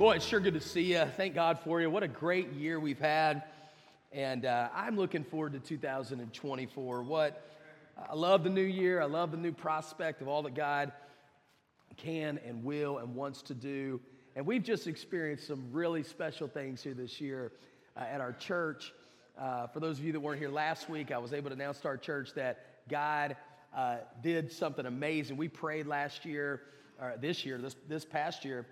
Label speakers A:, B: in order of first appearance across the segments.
A: Boy, it's sure good to see you. Thank God for you. What a great year we've had. And uh, I'm looking forward to 2024. What I love the new year. I love the new prospect of all that God can and will and wants to do. And we've just experienced some really special things here this year uh, at our church. Uh, for those of you that weren't here last week, I was able to announce to our church that God uh, did something amazing. We prayed last year, or this year, this, this past year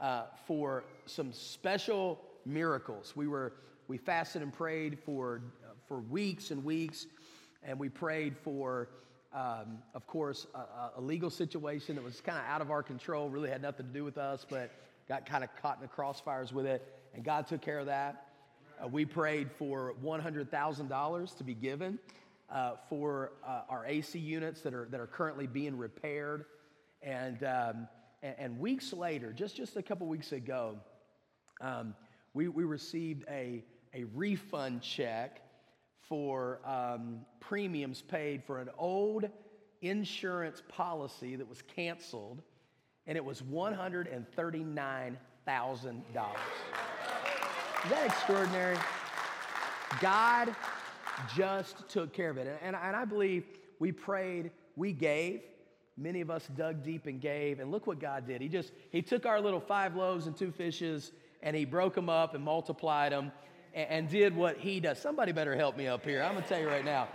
A: uh, for some special miracles. We were we fasted and prayed for uh, for weeks and weeks, and we prayed for. Um, of course, a, a, legal situation that was kind of out of our control, really had nothing to do with us, but got kind of caught in the crossfires with it, and God took care of that. Uh, we prayed for $100,000 to be given uh, for uh, our AC units that are, that are currently being repaired. And um, and, and weeks later, just, just a couple weeks ago, um, we, we received a, a refund check for um, premiums paid for an old insurance policy that was canceled, and it was $139,000. Is that extraordinary? God just took care of it. And, and, and I believe we prayed, we gave, many of us dug deep and gave and look what god did. He just he took our little five loaves and two fishes and he broke them up and multiplied them and, and did what he does. Somebody better help me up here. I'm going to tell you right now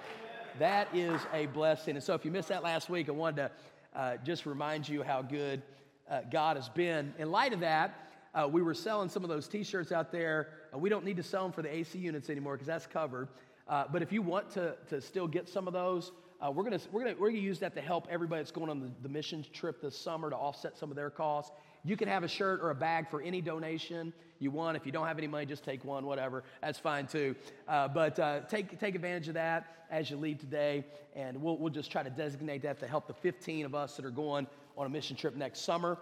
A: that is a blessing. And so if you missed that last week i wanted to uh, just remind you how good uh, god has been. In light of that uh, we were selling some of those t-shirts out there. Uh, we don't need to sell them for the ac units anymore because that's covered. Uh, but if you want to, to still get some of those uh, we're going we're gonna, we're gonna use that to help everybody that's going on the, the missions trip this summer to offset some of their costs. You can have a shirt or a bag for any donation you want. If you don't have any money, just take one, whatever. That's fine too. Uh, but uh, take, take advantage of that as you leave today. And we'll, we'll just try to designate that to help the 15 of us that are going on a mission trip next summer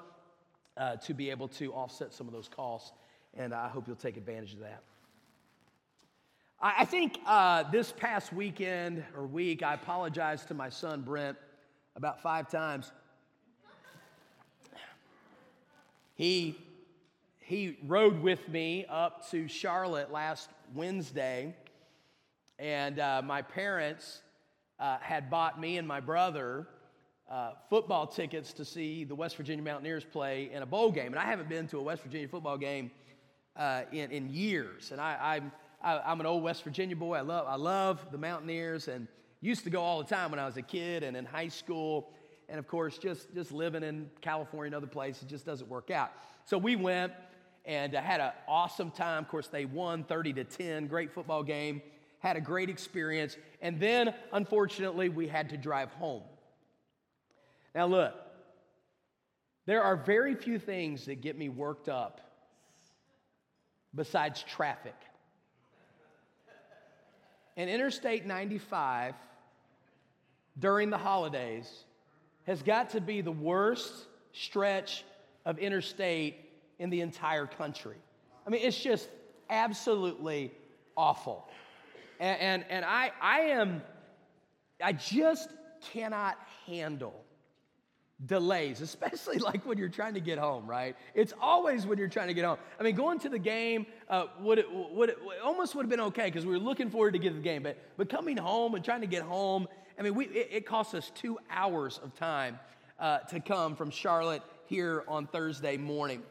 A: uh, to be able to offset some of those costs. And I hope you'll take advantage of that. I think uh, this past weekend or week, I apologized to my son Brent about five times. He, he rode with me up to Charlotte last Wednesday, and uh, my parents uh, had bought me and my brother uh, football tickets to see the West Virginia Mountaineers play in a bowl game. And I haven't been to a West Virginia football game uh, in, in years. And I, I'm I, am an old West Virginia boy. I love, I love the Mountaineers and used to go all the time when I was a kid and in high school. And of course, just, just living in California and other places it just doesn't work out. So we went and uh, had an awesome time. Of course, they won 30 to 10, great football game, had a great experience. And then, unfortunately, we had to drive home. Now, look, there are very few things that get me worked up besides traffic. And Interstate 95 during the holidays has got to be the worst stretch of interstate in the entire country. I mean, it's just absolutely awful. And, and, and I, I am, I just cannot handle delays, especially like when you're trying to get home, right? It's always when you're trying to get home. I mean, going to the game uh, would, it, would it, almost would have been okay because we were looking forward to get to the game, but, but coming home and trying to get home, I mean, we, it, it cost us two hours of time uh, to come from Charlotte here on Thursday morning.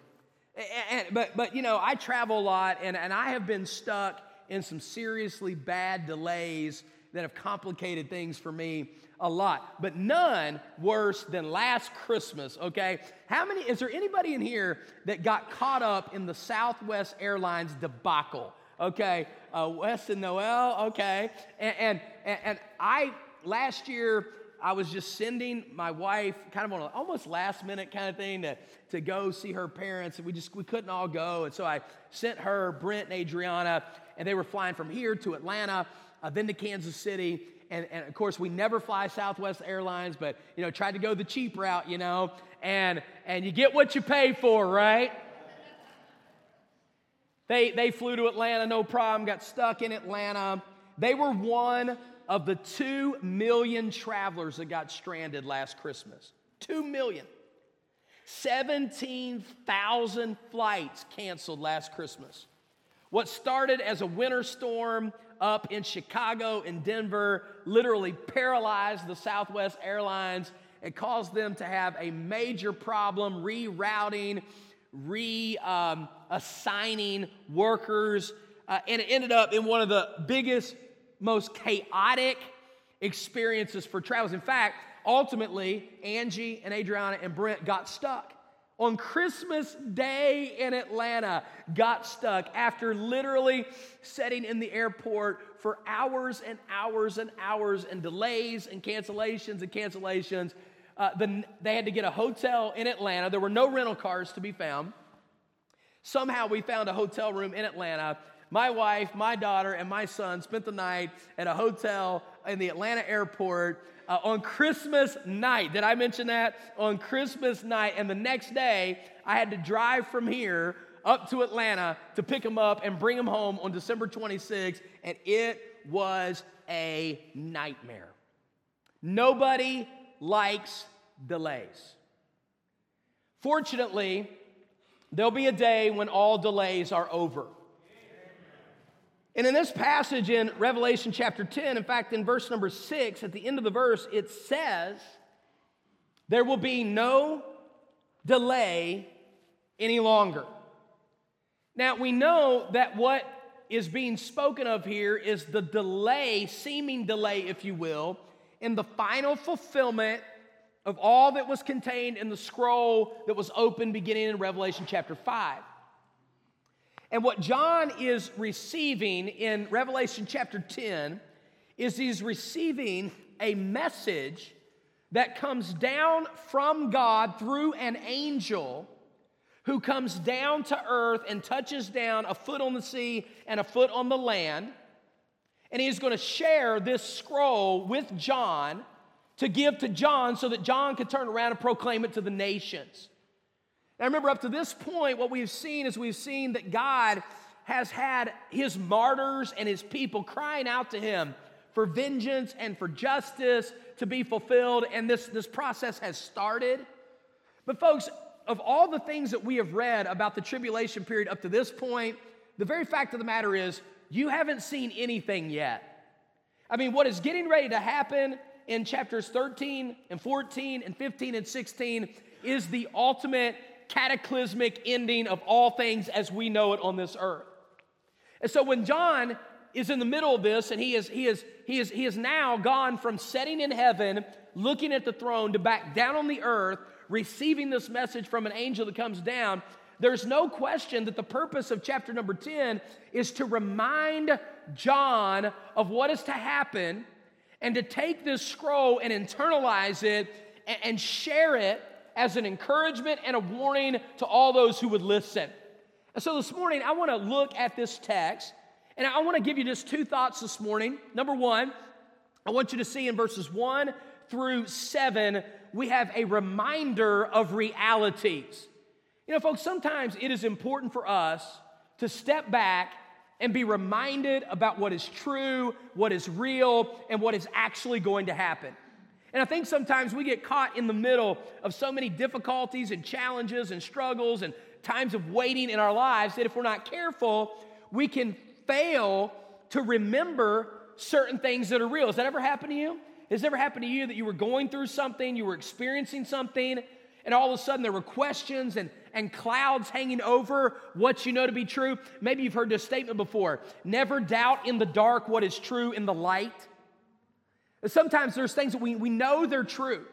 A: And, and, but, but, you know, I travel a lot and, and I have been stuck in some seriously bad delays that have complicated things for me a lot, but none worse than last Christmas, okay? How many, is there anybody in here that got caught up in the Southwest Airlines debacle? Okay, uh, Wes and Noel, okay. And, and, and I, last year, I was just sending my wife kind of on an almost last minute kind of thing to, to go see her parents. And we just, we couldn't all go. And so I sent her, Brent and Adriana, and they were flying from here to Atlanta, uh, then to Kansas City and, and of course we never fly Southwest Airlines, but you know, tried to go the cheap route, you know, and and you get what you pay for, right? They they flew to Atlanta, no problem, got stuck in Atlanta. They were one of the two million travelers that got stranded last Christmas. Two million. 17,000 flights canceled last Christmas. What started as a winter storm up in Chicago and Denver literally paralyzed the Southwest Airlines and caused them to have a major problem rerouting, reassigning um, workers. Uh, and it ended up in one of the biggest, most chaotic experiences for travelers. In fact, ultimately, Angie and Adriana and Brent got stuck on Christmas Day in Atlanta got stuck after literally sitting in the airport for hours and hours and hours and delays and cancellations and cancellations. Uh, the, they had to get a hotel in Atlanta. There were no rental cars to be found. Somehow we found a hotel room in Atlanta. My wife, my daughter, and my son spent the night at a hotel in the Atlanta airport uh, on Christmas night. Did I mention that? On Christmas night. And the next day, I had to drive from here up to Atlanta to pick him up and bring him home on December 26th. And it was a nightmare. Nobody likes delays. Fortunately, there'll be a day when all delays are over. And in this passage in Revelation chapter 10, in fact, in verse number 6, at the end of the verse, it says, There will be no delay any longer. Now, we know that what is being spoken of here is the delay, seeming delay, if you will, in the final fulfillment of all that was contained in the scroll that was opened beginning in Revelation chapter 5. And what John is receiving in Revelation chapter 10 is he's receiving a message that comes down from God through an angel who comes down to earth and touches down a foot on the sea and a foot on the land. And he's going to share this scroll with John to give to John so that John could turn around and proclaim it to the nations. Now, remember, up to this point, what we've seen is we've seen that God has had his martyrs and his people crying out to him for vengeance and for justice to be fulfilled, and this, this process has started. But, folks, of all the things that we have read about the tribulation period up to this point, the very fact of the matter is you haven't seen anything yet. I mean, what is getting ready to happen in chapters 13 and 14 and 15 and 16 is the ultimate cataclysmic ending of all things as we know it on this earth. And so when John is in the middle of this and he is he is he is he is now gone from setting in heaven looking at the throne to back down on the earth receiving this message from an angel that comes down there's no question that the purpose of chapter number 10 is to remind John of what is to happen and to take this scroll and internalize it and share it as an encouragement and a warning to all those who would listen. And so this morning, I want to look at this text, and I want to give you just two thoughts this morning. Number one, I want you to see in verses one through seven, we have a reminder of realities. You know, folks, sometimes it is important for us to step back and be reminded about what is true, what is real, and what is actually going to happen. And I think sometimes we get caught in the middle of so many difficulties and challenges and struggles and times of waiting in our lives that if we're not careful, we can fail to remember certain things that are real. Has that ever happened to you? Has it ever happened to you that you were going through something, you were experiencing something, and all of a sudden there were questions and, and clouds hanging over what you know to be true? Maybe you've heard this statement before never doubt in the dark what is true in the light. Sometimes there's things that we, we know they're true.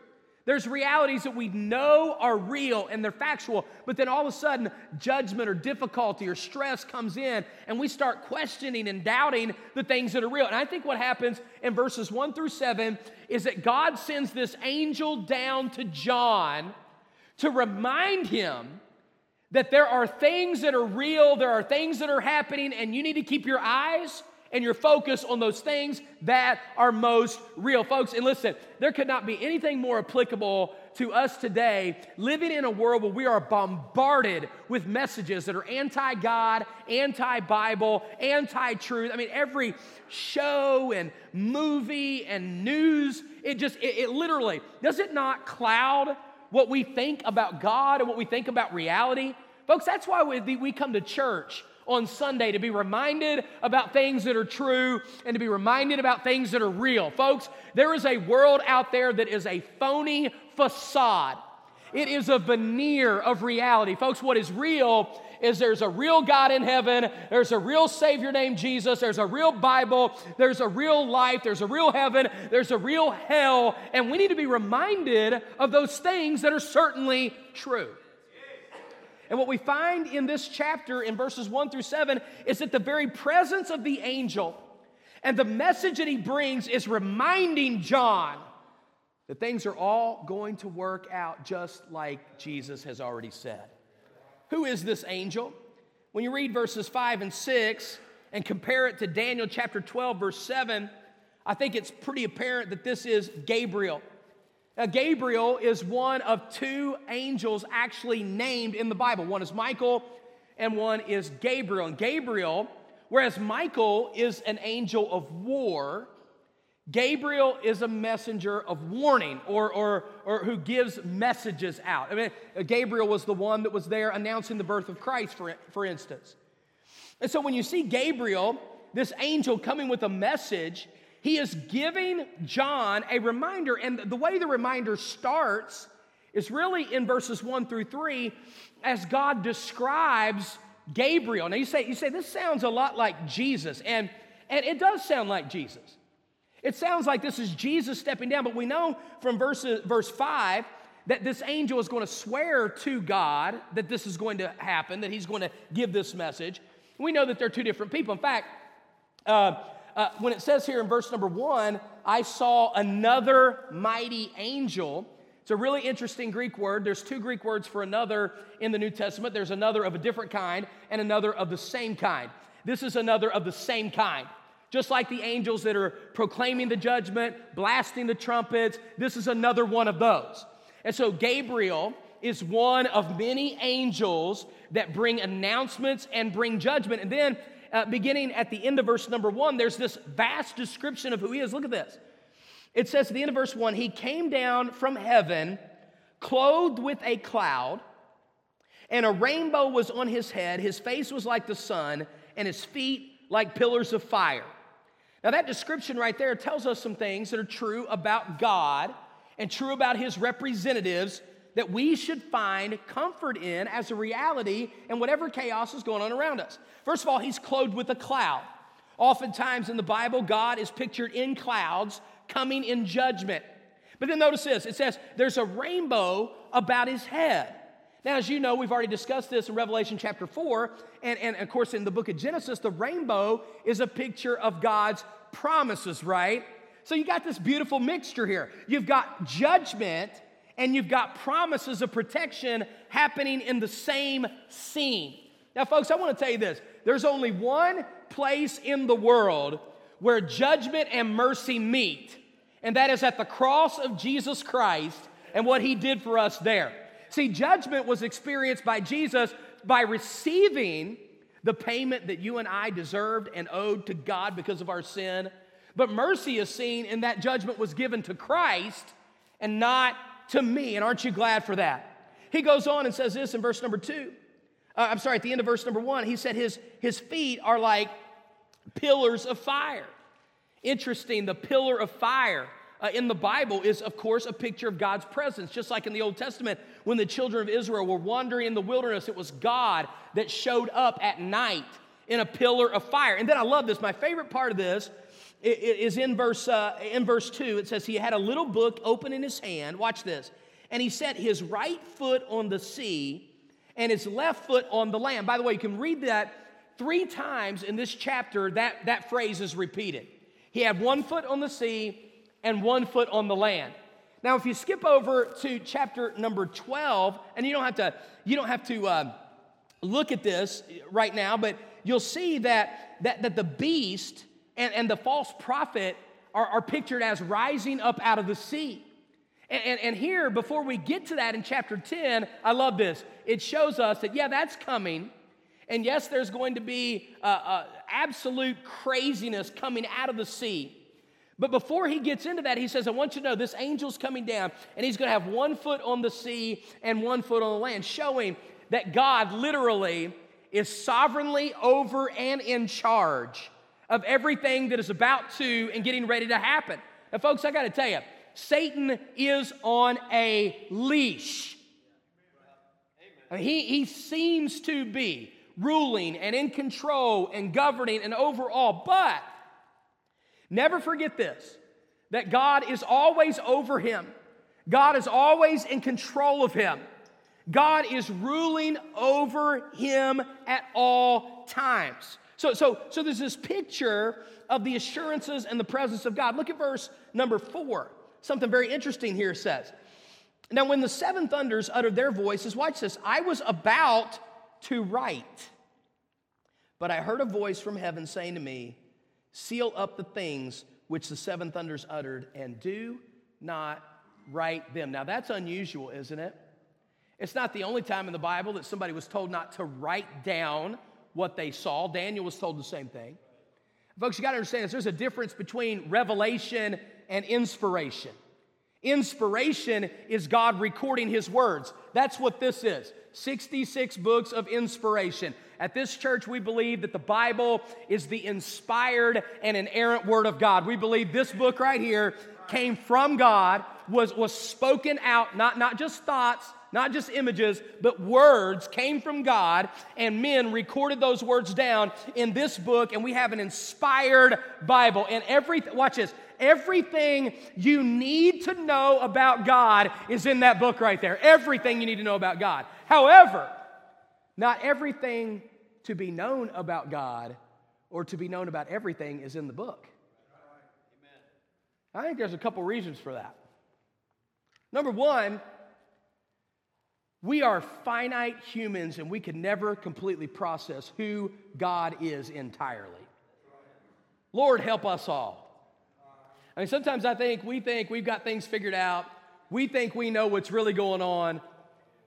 A: There's realities that we know are real and they're factual, but then all of a sudden, judgment or difficulty or stress comes in, and we start questioning and doubting the things that are real. And I think what happens in verses one through seven is that God sends this angel down to John to remind him that there are things that are real, there are things that are happening, and you need to keep your eyes and your focus on those things that are most real. Folks, and listen, there could not be anything more applicable to us today living in a world where we are bombarded with messages that are anti God, anti Bible, anti truth. I mean, every show and movie and news, it just, it, it literally, does it not cloud what we think about God and what we think about reality. Folks, that's why we, we come to church on Sunday to be reminded about things that are true and to be reminded about things that are real. Folks, there is a world out there that is a phony facade. It is a veneer of reality. Folks, what is real is there's a real God in heaven, there's a real Savior named Jesus, there's a real Bible, there's a real life, there's a real heaven, there's a real hell, and we need to be reminded of those things that are certainly true. And what we find in this chapter in verses 1 through 7 is that the very presence of the angel and the message that he brings is reminding John that things are all going to work out just like Jesus has already said. Who is this angel? When you read verses 5 and 6 and compare it to Daniel chapter 12, verse 7, I think it's pretty apparent that this is Gabriel. Now, Gabriel is one of two angels actually named in the Bible. One is Michael, and one is Gabriel. And Gabriel, whereas Michael is an angel of war, Gabriel is a messenger of warning or, or, or who gives messages out. I mean, uh, Gabriel was the one that was there announcing the birth of Christ, for, for instance. And so when you see Gabriel, this angel coming with a message, he is giving John a reminder. And the way the reminder starts is really in verses one through three as God describes Gabriel. Now you say, you say this sounds a lot like Jesus, and, and it does sound like Jesus. It sounds like this is Jesus stepping down, but we know from verse, verse 5 that this angel is going to swear to God that this is going to happen, that he's going to give this message. We know that they're two different people. In fact, uh, uh, when it says here in verse number one, I saw another mighty angel. It's a really interesting Greek word. There's two Greek words for another in the New Testament. There's another of a different kind and another of the same kind. This is another of the same kind. Just like the angels that are proclaiming the judgment, blasting the trumpets, this is another one of those. And so Gabriel is one of many angels that bring announcements and bring judgment. And then uh, beginning at the end of verse number one, there's this vast description of who he is. Look at this. It says at the end of verse one, he came down from heaven, clothed with a cloud, and a rainbow was on his head. His face was like the sun, and his feet like pillars of fire. Now, that description right there tells us some things that are true about God and true about his representatives that we should find comfort in as a reality in whatever chaos is going on around us. First of all, he's clothed with a cloud. Oftentimes in the Bible, God is pictured in clouds coming in judgment. But then notice this it says there's a rainbow about his head. Now, as you know, we've already discussed this in Revelation chapter 4, and, and of course in the book of Genesis, the rainbow is a picture of God's promises, right? So you got this beautiful mixture here. You've got judgment and you've got promises of protection happening in the same scene. Now, folks, I want to tell you this there's only one place in the world where judgment and mercy meet, and that is at the cross of Jesus Christ and what he did for us there. See, judgment was experienced by Jesus by receiving the payment that you and I deserved and owed to God because of our sin. But mercy is seen in that judgment was given to Christ and not to me. And aren't you glad for that? He goes on and says this in verse number two. Uh, I'm sorry, at the end of verse number one, he said his, his feet are like pillars of fire. Interesting, the pillar of fire uh, in the Bible is, of course, a picture of God's presence. Just like in the Old Testament, when the children of Israel were wandering in the wilderness, it was God that showed up at night in a pillar of fire. And then I love this. My favorite part of this is in verse, uh, in verse 2. It says, He had a little book open in his hand. Watch this. And he set his right foot on the sea and his left foot on the land. By the way, you can read that three times in this chapter, that, that phrase is repeated. He had one foot on the sea and one foot on the land. Now, if you skip over to chapter number 12, and you don't have to, you don't have to uh, look at this right now, but you'll see that, that, that the beast and, and the false prophet are, are pictured as rising up out of the sea. And, and, and, here, before we get to that in chapter 10, I love this. It shows us that, yeah, that's coming. And yes, there's going to be uh, uh, absolute craziness coming out of the sea. But before he gets into that, he says, I want you to know this angel's coming down, and he's going to have one foot on the sea and one foot on the land, showing that God literally is sovereignly over and in charge of everything that is about to and getting ready to happen. Now, folks, I got to tell you, Satan is on a leash. He, he seems to be ruling and in control and governing and overall, but Never forget this that God is always over him, God is always in control of him. God is ruling over him at all times. So, so, so there's this picture of the assurances and the presence of God. Look at verse number four. Something very interesting here says. Now, when the seven thunders uttered their voices, watch this, I was about to write, but I heard a voice from heaven saying to me, Seal up the things which the seven thunders uttered, and do not write them. Now, that's unusual, isn't it? It's not the only time in the Bible that somebody was told not to write down what they saw. Daniel was told the same thing. Folks, you got to understand this there's a difference between revelation and inspiration. Inspiration is God recording His words. That's what this is 66 books of inspiration. At this church, we believe that the Bible is the inspired and inerrant Word of God. We believe this book right here came from God, was, was spoken out, not, not just thoughts, not just images, but words came from God, and men recorded those words down in this book, and we have an inspired Bible. And every, watch this, everything you need to know about God is in that book right there. Everything you need to know about God. However, not everything to be known about God or to be known about everything is in the book. I think there's a couple reasons for that. Number one, we are finite humans and we can never completely process who God is entirely. Lord, help us all. I mean, sometimes I think we think we've got things figured out. We think we know what's really going on.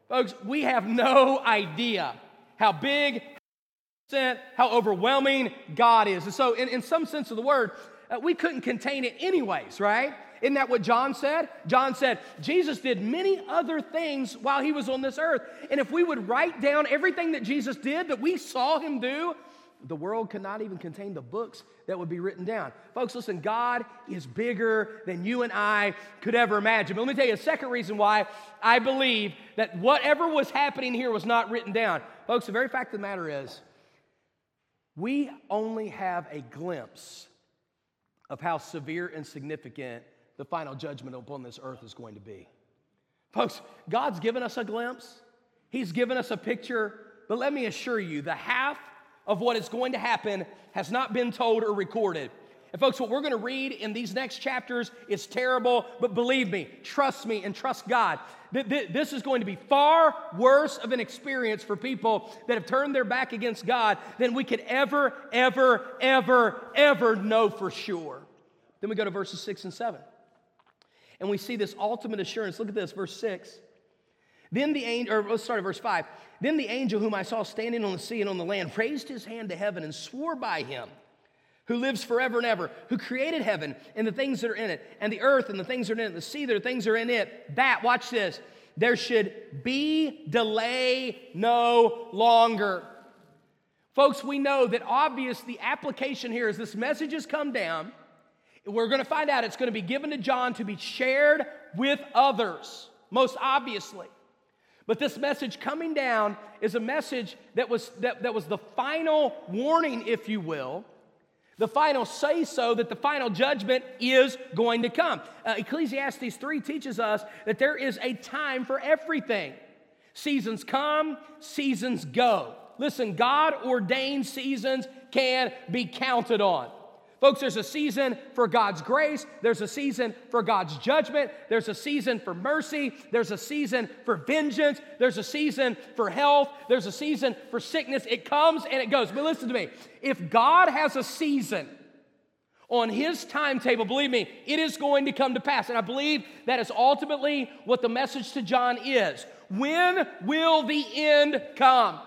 A: Folks, we have no idea how big, how overwhelming God is. And so, in, in some sense of the word, uh, we couldn't contain it anyways, right? Isn't that what John said? John said, Jesus did many other things while he was on this earth. And if we would write down everything that Jesus did that we saw him do, the world could not even contain the books that would be written down. Folks, listen, God is bigger than you and I could ever imagine. But let me tell you a second reason why I believe that whatever was happening here was not written down. Folks, the very fact of the matter is, we only have a glimpse of how severe and significant the final judgment upon this earth is going to be. Folks, God's given us a glimpse, He's given us a picture, but let me assure you, the half of what is going to happen has not been told or recorded. And, folks, what we're going to read in these next chapters is terrible, but believe me, trust me, and trust God. This is going to be far worse of an experience for people that have turned their back against God than we could ever, ever, ever, ever know for sure. Then we go to verses 6 and 7. And we see this ultimate assurance. Look at this, verse 6. Then the angel, or let's start at verse 5. Then the angel whom I saw standing on the sea and on the land raised his hand to heaven and swore by him who lives forever and ever, who created heaven and the things that are in it, and the earth and the things that are in it, the sea are things that are in it, that, watch this, there should be delay no longer. Folks, we know that obvious the application here is this message has come down. We're going to find out it's going to be given to John to be shared with others, most obviously. But this message coming down is a message that was, that, that was the final warning, if you will, the final say so that the final judgment is going to come. Uh, Ecclesiastes 3 teaches us that there is a time for everything. Seasons come, seasons go. Listen, God ordained seasons can be counted on. Folks, there's a season for God's grace, there's a season for God's judgment, there's a season for mercy, there's a season for vengeance, there's a season for health, there's a season for sickness. It comes and it goes. But listen to me if God has a season, on his timetable, believe me, it is going to come to pass. And I believe that is ultimately what the message to John is. When will the end come?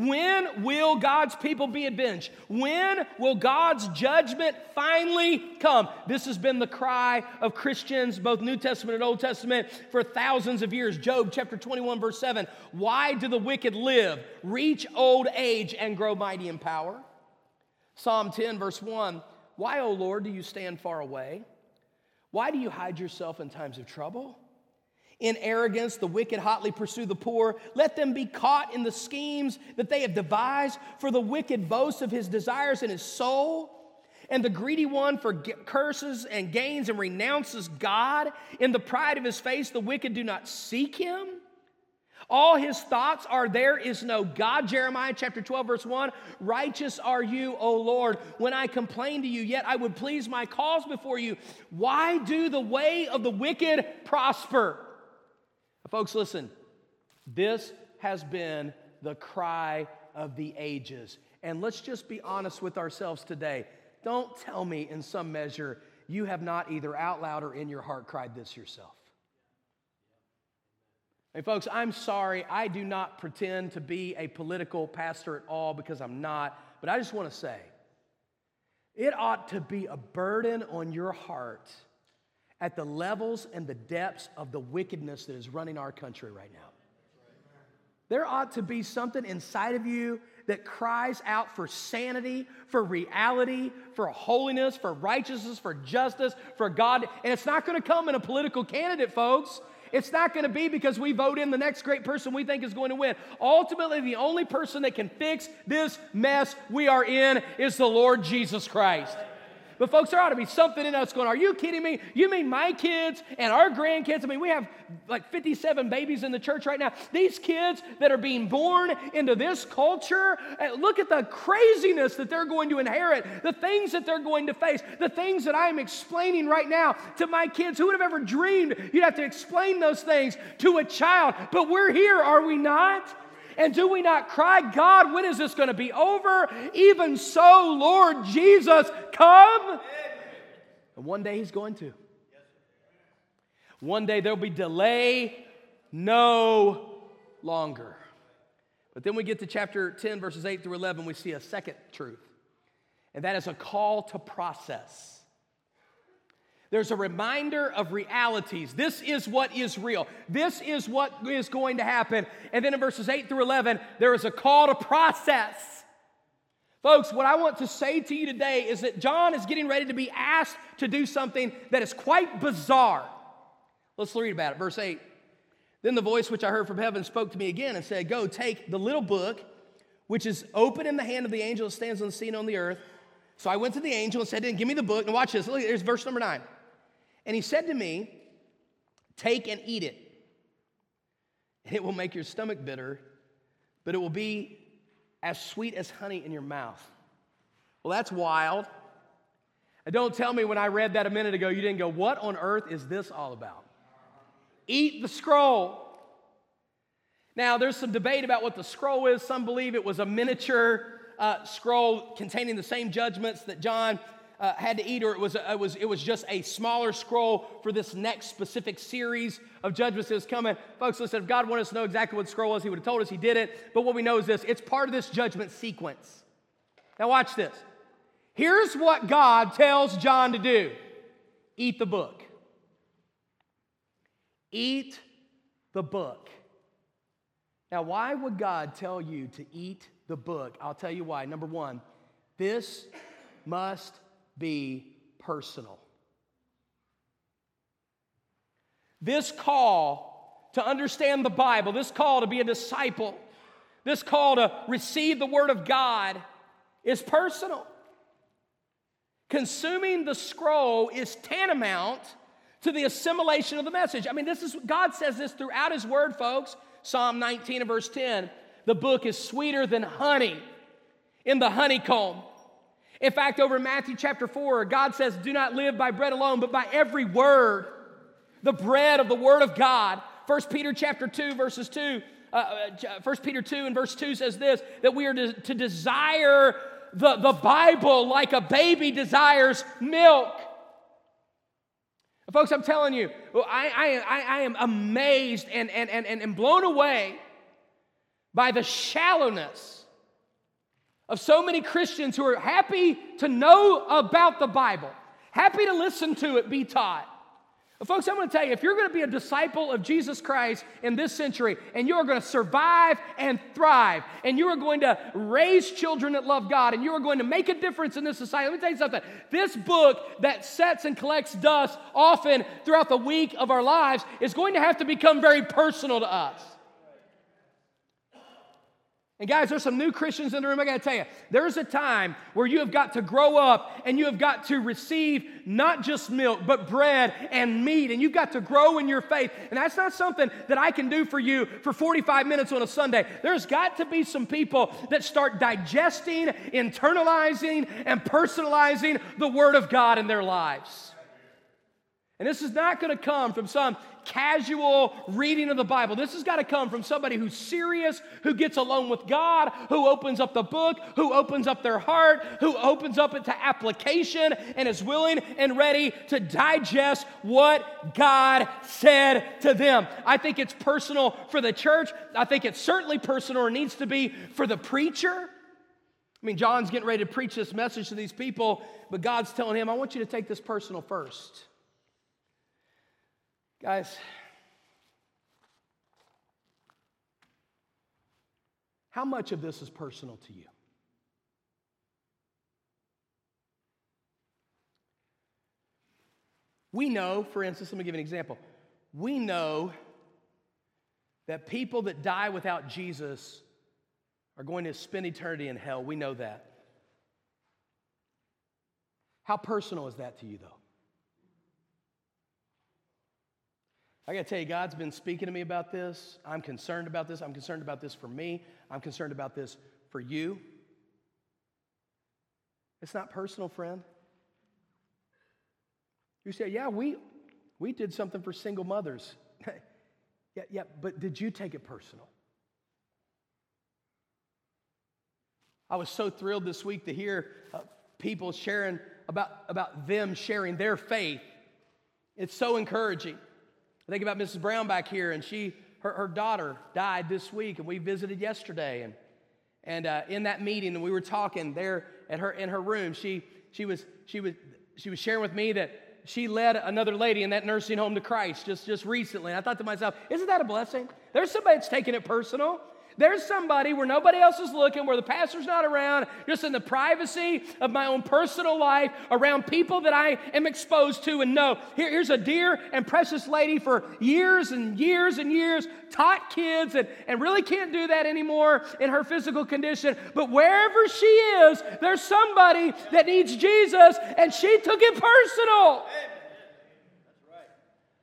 A: When will God's people be avenged? When will God's judgment finally come? This has been the cry of Christians, both New Testament and Old Testament, for thousands of years. Job chapter 21, verse 7 Why do the wicked live, reach old age, and grow mighty in power? Psalm 10, verse 1 Why, O Lord, do you stand far away? Why do you hide yourself in times of trouble? In arrogance, the wicked hotly pursue the poor. Let them be caught in the schemes that they have devised, for the wicked boasts of his desires in his soul. And the greedy one for curses and gains and renounces God. In the pride of his face, the wicked do not seek him. All his thoughts are there is no God. Jeremiah chapter 12, verse 1 Righteous are you, O Lord, when I complain to you, yet I would please my cause before you. Why do the way of the wicked prosper? Folks, listen, this has been the cry of the ages. And let's just be honest with ourselves today. Don't tell me in some measure you have not either out loud or in your heart cried this yourself. Hey, folks, I'm sorry. I do not pretend to be a political pastor at all because I'm not. But I just want to say it ought to be a burden on your heart at the levels and the depths of the wickedness that is running our country right now. There ought to be something inside of you that cries out for sanity, for reality, for holiness, for righteousness, for justice, for God. And it's not going to come in a political candidate, folks. It's not going to be because we vote in the next great person we think is going to win. Ultimately, the only person that can fix this mess we are in is the Lord Jesus Christ. But folks, there ought to be something in us going, Are you kidding me? You mean my kids and our grandkids? I mean, we have like 57 babies in the church right now. These kids that are being born into this culture, uh, look at the craziness that they're going to inherit, the things that they're going to face, the things that I'm explaining right now to my kids. Who would have ever dreamed you'd have to explain those things to a child? But we're here, are we not? And do we not cry, God, when is this going to be over? Even so, Lord Jesus, come. And one day He's going to. One day there'll be delay no longer. But then we get to chapter 10, verses 8 through 11, we see a second truth, and that is a call to process. There's a reminder of realities. This is what is real. This is what is going to happen. And then in verses 8 through 11, there is a call to process. Folks, what I want to say to you today is that John is getting ready to be asked to do something that is quite bizarre. Let's read about it. Verse 8. Then the voice which I heard from heaven spoke to me again and said, Go, take the little book which is open in the hand of the angel that stands on the scene on the earth. So I went to the angel and said, Give me the book. And watch this. Look, there's verse number 9. And he said to me, Take and eat it, and it will make your stomach bitter, but it will be as sweet as honey in your mouth. Well, that's wild. And don't tell me when I read that a minute ago, you didn't go, What on earth is this all about? Eat the scroll. Now, there's some debate about what the scroll is. Some believe it was a miniature uh, scroll containing the same judgments that John uh, had to eat, or it was, it, was, it was just a smaller scroll for this next specific series of judgments that was coming. Folks, listen, if God wanted us to know exactly what scroll was, He would have told us He did it. But what we know is this it's part of this judgment sequence. Now, watch this. Here's what God tells John to do eat the book. Eat the book. Now, why would God tell you to eat the book? I'll tell you why. Number one, this must be personal. This call to understand the Bible, this call to be a disciple, this call to receive the Word of God is personal. Consuming the scroll is tantamount to the assimilation of the message. I mean, this is God says this throughout His Word, folks. Psalm 19 and verse 10 the book is sweeter than honey in the honeycomb. In fact, over in Matthew chapter 4, God says, Do not live by bread alone, but by every word, the bread of the word of God. 1 Peter chapter 2, verses 2, uh, 1 uh, Peter 2 and verse 2 says this that we are to, to desire the, the Bible like a baby desires milk. Folks, I'm telling you, I, I, I am amazed and, and, and, and blown away by the shallowness of so many Christians who are happy to know about the Bible, happy to listen to it be taught. But folks, I'm going to tell you if you're going to be a disciple of Jesus Christ in this century and you are going to survive and thrive and you are going to raise children that love God and you are going to make a difference in this society, let me tell you something. This book that sets and collects dust often throughout the week of our lives is going to have to become very personal to us. And guys, there's some new Christians in the room. I got to tell you, there's a time where you have got to grow up and you have got to receive not just milk, but bread and meat. And you've got to grow in your faith. And that's not something that I can do for you for 45 minutes on a Sunday. There's got to be some people that start digesting, internalizing, and personalizing the Word of God in their lives. And this is not going to come from some casual reading of the Bible. This has got to come from somebody who's serious, who gets alone with God, who opens up the book, who opens up their heart, who opens up it to application and is willing and ready to digest what God said to them. I think it's personal for the church. I think it's certainly personal or needs to be for the preacher. I mean, John's getting ready to preach this message to these people, but God's telling him, I want you to take this personal first. Guys, how much of this is personal to you? We know, for instance, let me give an example. We know that people that die without Jesus are going to spend eternity in hell. We know that. How personal is that to you, though? I got to tell you, God's been speaking to me about this. I'm concerned about this. I'm concerned about this for me. I'm concerned about this for you. It's not personal, friend. You say, yeah, we, we did something for single mothers. yeah, yeah, but did you take it personal? I was so thrilled this week to hear uh, people sharing about, about them sharing their faith. It's so encouraging. I think about Mrs. Brown back here, and she, her, her daughter died this week, and we visited yesterday. And, and uh, in that meeting, and we were talking there at her in her room, she, she, was, she, was, she was sharing with me that she led another lady in that nursing home to Christ just, just recently. And I thought to myself, isn't that a blessing? There's somebody that's taking it personal. There's somebody where nobody else is looking, where the pastor's not around, just in the privacy of my own personal life, around people that I am exposed to and know. Here, here's a dear and precious lady for years and years and years, taught kids, and, and really can't do that anymore in her physical condition. But wherever she is, there's somebody that needs Jesus, and she took it personal. Amen.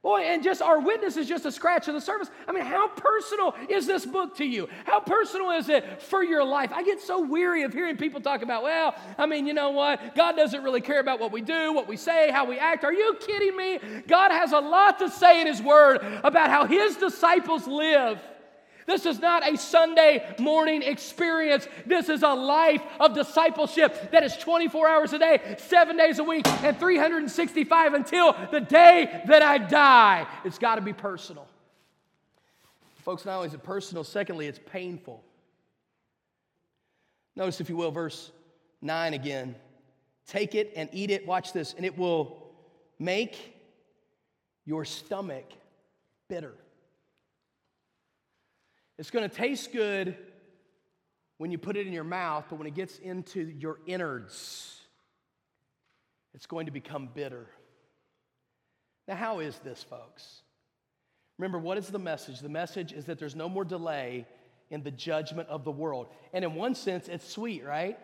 A: Boy, and just our witness is just a scratch of the surface. I mean, how personal is this book to you? How personal is it for your life? I get so weary of hearing people talk about, well, I mean, you know what? God doesn't really care about what we do, what we say, how we act. Are you kidding me? God has a lot to say in His Word about how His disciples live. This is not a Sunday morning experience. This is a life of discipleship that is 24 hours a day, seven days a week, and 365 until the day that I die. It's got to be personal. Folks, not only is it personal, secondly, it's painful. Notice, if you will, verse 9 again. Take it and eat it, watch this, and it will make your stomach bitter. It's going to taste good when you put it in your mouth, but when it gets into your innards, it's going to become bitter. Now, how is this, folks? Remember, what is the message? The message is that there's no more delay in the judgment of the world. And in one sense, it's sweet, right?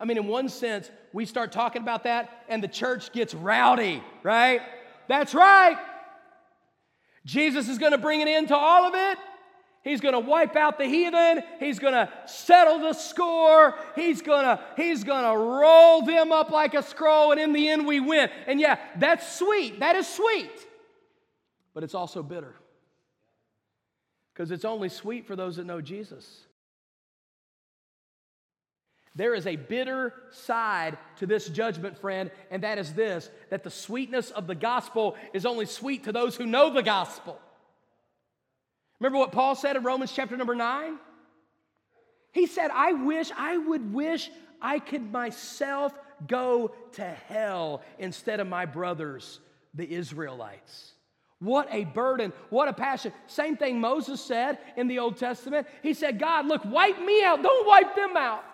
A: I mean, in one sense, we start talking about that and the church gets rowdy, right? That's right. Jesus is going to bring an end to all of it. He's going to wipe out the heathen. He's going to settle the score. He's going to he's going to roll them up like a scroll and in the end we win. And yeah, that's sweet. That is sweet. But it's also bitter. Cuz it's only sweet for those that know Jesus. There is a bitter side to this judgment, friend, and that is this that the sweetness of the gospel is only sweet to those who know the gospel. Remember what Paul said in Romans chapter number 9? He said, I wish, I would wish I could myself go to hell instead of my brothers, the Israelites. What a burden, what a passion. Same thing Moses said in the Old Testament. He said, God, look, wipe me out, don't wipe them out.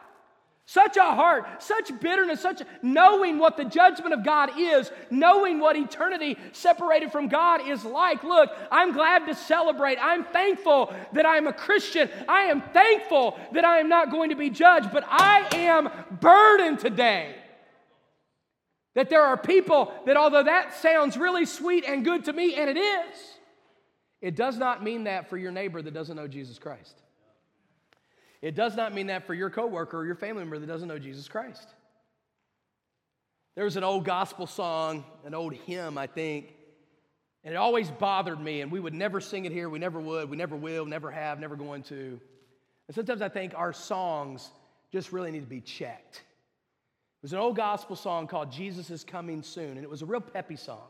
A: Such a heart, such bitterness, such knowing what the judgment of God is, knowing what eternity separated from God is like. Look, I'm glad to celebrate. I'm thankful that I'm a Christian. I am thankful that I am not going to be judged, but I am burdened today. That there are people that, although that sounds really sweet and good to me, and it is, it does not mean that for your neighbor that doesn't know Jesus Christ. It does not mean that for your coworker or your family member that doesn't know Jesus Christ. There was an old gospel song, an old hymn, I think, and it always bothered me, and we would never sing it here. We never would. We never will, never have, never going to. And sometimes I think our songs just really need to be checked. It was an old gospel song called Jesus is Coming Soon, and it was a real peppy song.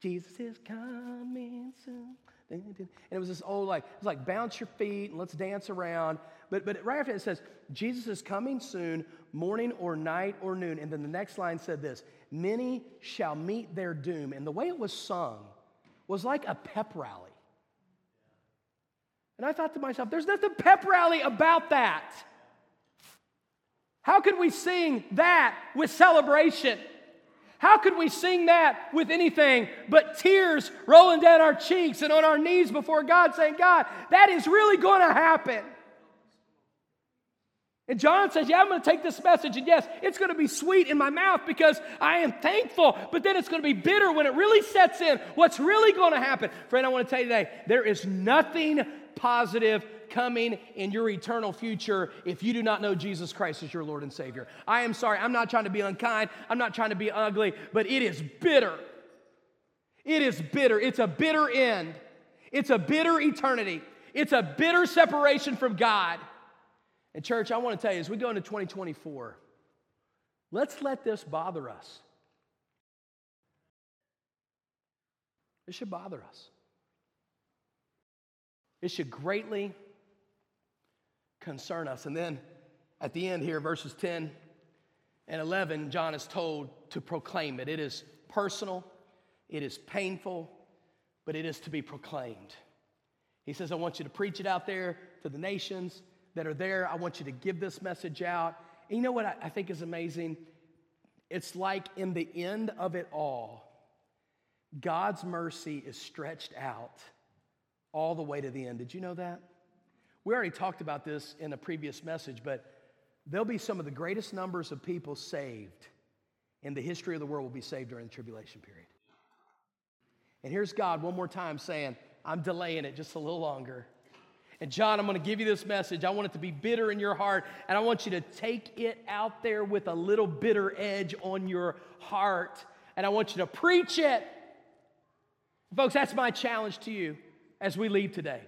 A: Jesus is coming soon. And it was this old, like, it was like bounce your feet and let's dance around. But, but right after it says, Jesus is coming soon, morning or night or noon. And then the next line said this Many shall meet their doom. And the way it was sung was like a pep rally. And I thought to myself, there's nothing pep rally about that. How could we sing that with celebration? How could we sing that with anything but tears rolling down our cheeks and on our knees before God saying, God, that is really going to happen? And John says, Yeah, I'm going to take this message, and yes, it's going to be sweet in my mouth because I am thankful, but then it's going to be bitter when it really sets in. What's really going to happen? Friend, I want to tell you today there is nothing positive coming in your eternal future if you do not know Jesus Christ as your Lord and Savior. I am sorry, I'm not trying to be unkind, I'm not trying to be ugly, but it is bitter. It is bitter. It's a bitter end, it's a bitter eternity, it's a bitter separation from God. And, church, I want to tell you, as we go into 2024, let's let this bother us. It should bother us. It should greatly concern us. And then at the end here, verses 10 and 11, John is told to proclaim it. It is personal, it is painful, but it is to be proclaimed. He says, I want you to preach it out there to the nations that are there. I want you to give this message out. And you know what I, think is amazing? It's like in the end of it all, God's mercy is stretched out all the way to the end. Did you know that? We already talked about this in a previous message, but there'll be some of the greatest numbers of people saved in the history of the world will be saved during the tribulation period. And here's God one more time saying, I'm delaying it just a little longer. And John, I'm going to give you this message. I want it to be bitter in your heart, and I want you to take it out there with a little bitter edge on your heart, and I want you to preach it. Folks, that's my challenge to you as we leave today.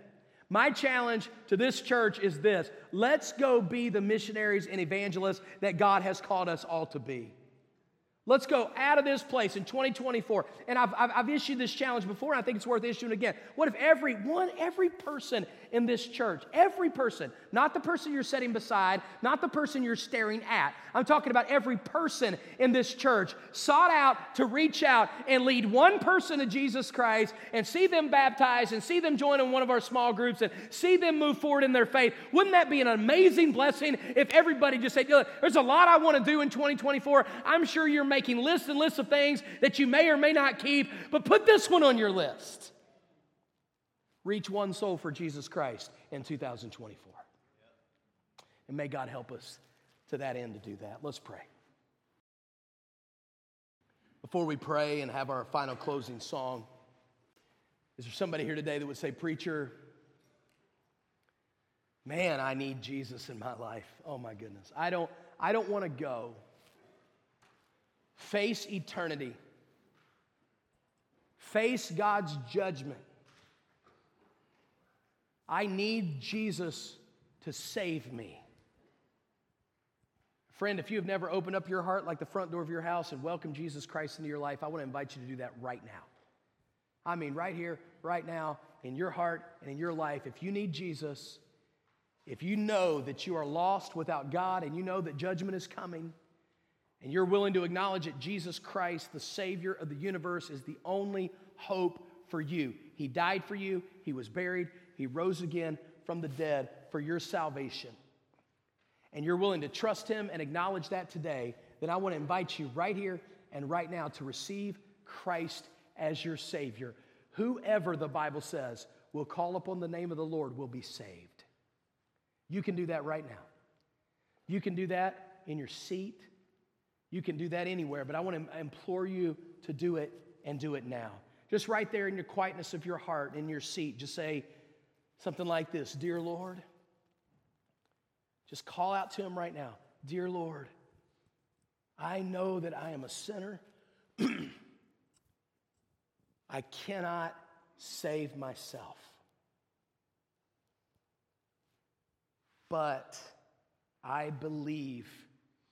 A: My challenge to this church is this let's go be the missionaries and evangelists that God has called us all to be. Let's go out of this place in 2024. And I've, I've, I've, issued this challenge before, and I think it's worth issuing again. What if every one, every person in this church, every person, not the person you're sitting beside, not the person you're staring at, I'm talking about every person in this church, sought out to reach out and lead one person to Jesus Christ and see them baptized and see them join in one of our small groups and see them move forward in their faith? Wouldn't that be an amazing blessing if everybody just said, Look, there's a lot I want to do in 2024. I'm sure you're making lists and lists of things that you may or may not keep, but put this one on your list. Reach one soul for Jesus Christ in 2024. And may God help us to that end to do that. Let's pray. Before we pray and have our final closing song, is there somebody here today that would say, Preacher, man, I need Jesus in my life. Oh my goodness. I don't, I don't want to go face eternity, face God's judgment. I need Jesus to save me. Friend, if you have never opened up your heart like the front door of your house and welcomed Jesus Christ into your life, I want to invite you to do that right now. I mean, right here, right now, in your heart and in your life. If you need Jesus, if you know that you are lost without God and you know that judgment is coming, and you're willing to acknowledge that Jesus Christ, the Savior of the universe, is the only hope for you. He died for you, He was buried, He rose again from the dead for your salvation, and you're willing to trust Him and acknowledge that today, then I want to invite you right here and right now to receive Christ as your Savior. Whoever the Bible says will call upon the name of the Lord will be saved. You can do that right now. You can do that in your seat. You can do that anywhere, but I want to implore you to do it and do it now. Just right there in your quietness of your heart, in your seat, just say something like this Dear Lord, just call out to Him right now Dear Lord, I know that I am a sinner. I cannot save myself. But I believe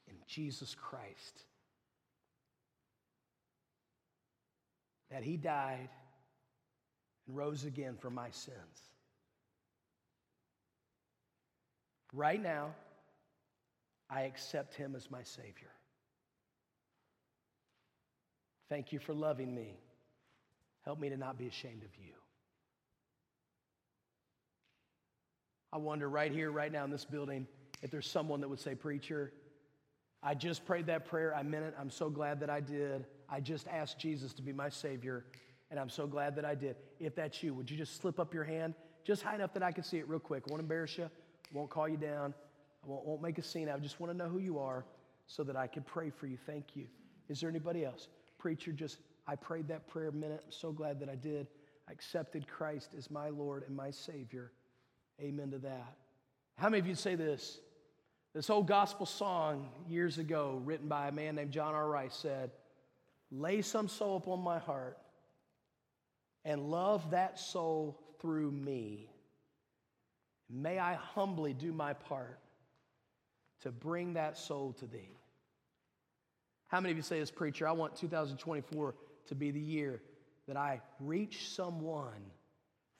A: in Jesus Christ. That he died and rose again for my sins. Right now, I accept him as my Savior. Thank you for loving me. Help me to not be ashamed of you. I wonder right here, right now in this building, if there's someone that would say, Preacher, I just prayed that prayer. I meant it. I'm so glad that I did. I just asked Jesus to be my Savior, and I'm so glad that I did. If that's you, would you just slip up your hand just high enough that I can see it real quick? I won't embarrass you, Won't call you down, I won't, won't make a scene. I just want to know who you are so that I can pray for you. Thank you. Is there anybody else? Preacher, just I prayed that prayer a minute. I'm so glad that I did. I accepted Christ as my Lord and my Savior. Amen to that. How many of you say this? This old gospel song years ago, written by a man named John R. Rice, said, Lay some soul upon my heart and love that soul through me. May I humbly do my part to bring that soul to thee. How many of you say this, preacher? I want 2024 to be the year that I reach someone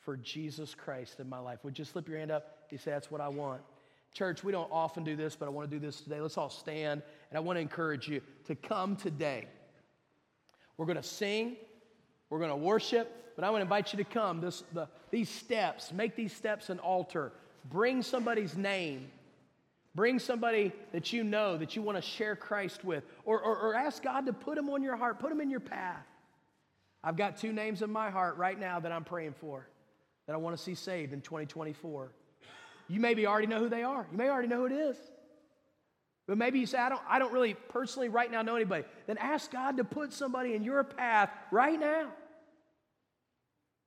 A: for Jesus Christ in my life. Would you slip your hand up? You say, That's what I want. Church, we don't often do this, but I want to do this today. Let's all stand, and I want to encourage you to come today. We're going to sing, we're going to worship, but I want to invite you to come. This, the, these steps, make these steps an altar. Bring somebody's name. Bring somebody that you know that you want to share Christ with, or, or, or ask God to put them on your heart, put them in your path. I've got two names in my heart right now that I'm praying for that I want to see saved in 2024. You maybe already know who they are. You may already know who it is. But maybe you say, I don't, I don't really personally right now know anybody. Then ask God to put somebody in your path right now.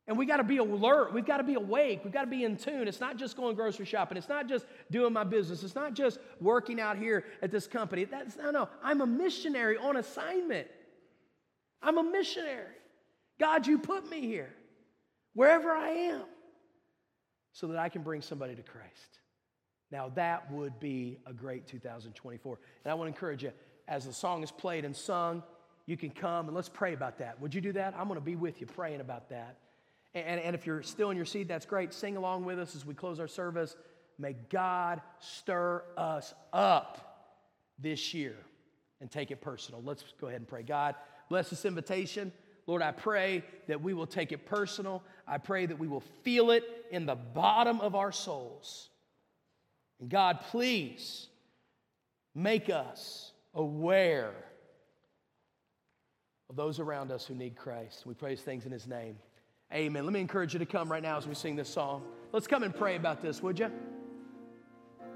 A: And we got to be alert. We've got to be awake. We've got to be in tune. It's not just going grocery shopping. It's not just doing my business. It's not just working out here at this company. That's no, no. I'm a missionary on assignment. I'm a missionary. God, you put me here, wherever I am, so that I can bring somebody to Christ. Now, that would be a great 2024. And I want to encourage you, as the song is played and sung, you can come and let's pray about that. Would you do that? I'm going to be with you praying about that. And, and if you're still in your seat, that's great. Sing along with us as we close our service. May God stir us up this year and take it personal. Let's go ahead and pray. God, bless this invitation. Lord, I pray that we will take it personal. I pray that we will feel it in the bottom of our souls. And God, please make us aware of those around us who need Christ. We praise things in His name. Amen. Let me encourage you to come right now as we sing this song. Let's come and pray about this, would you?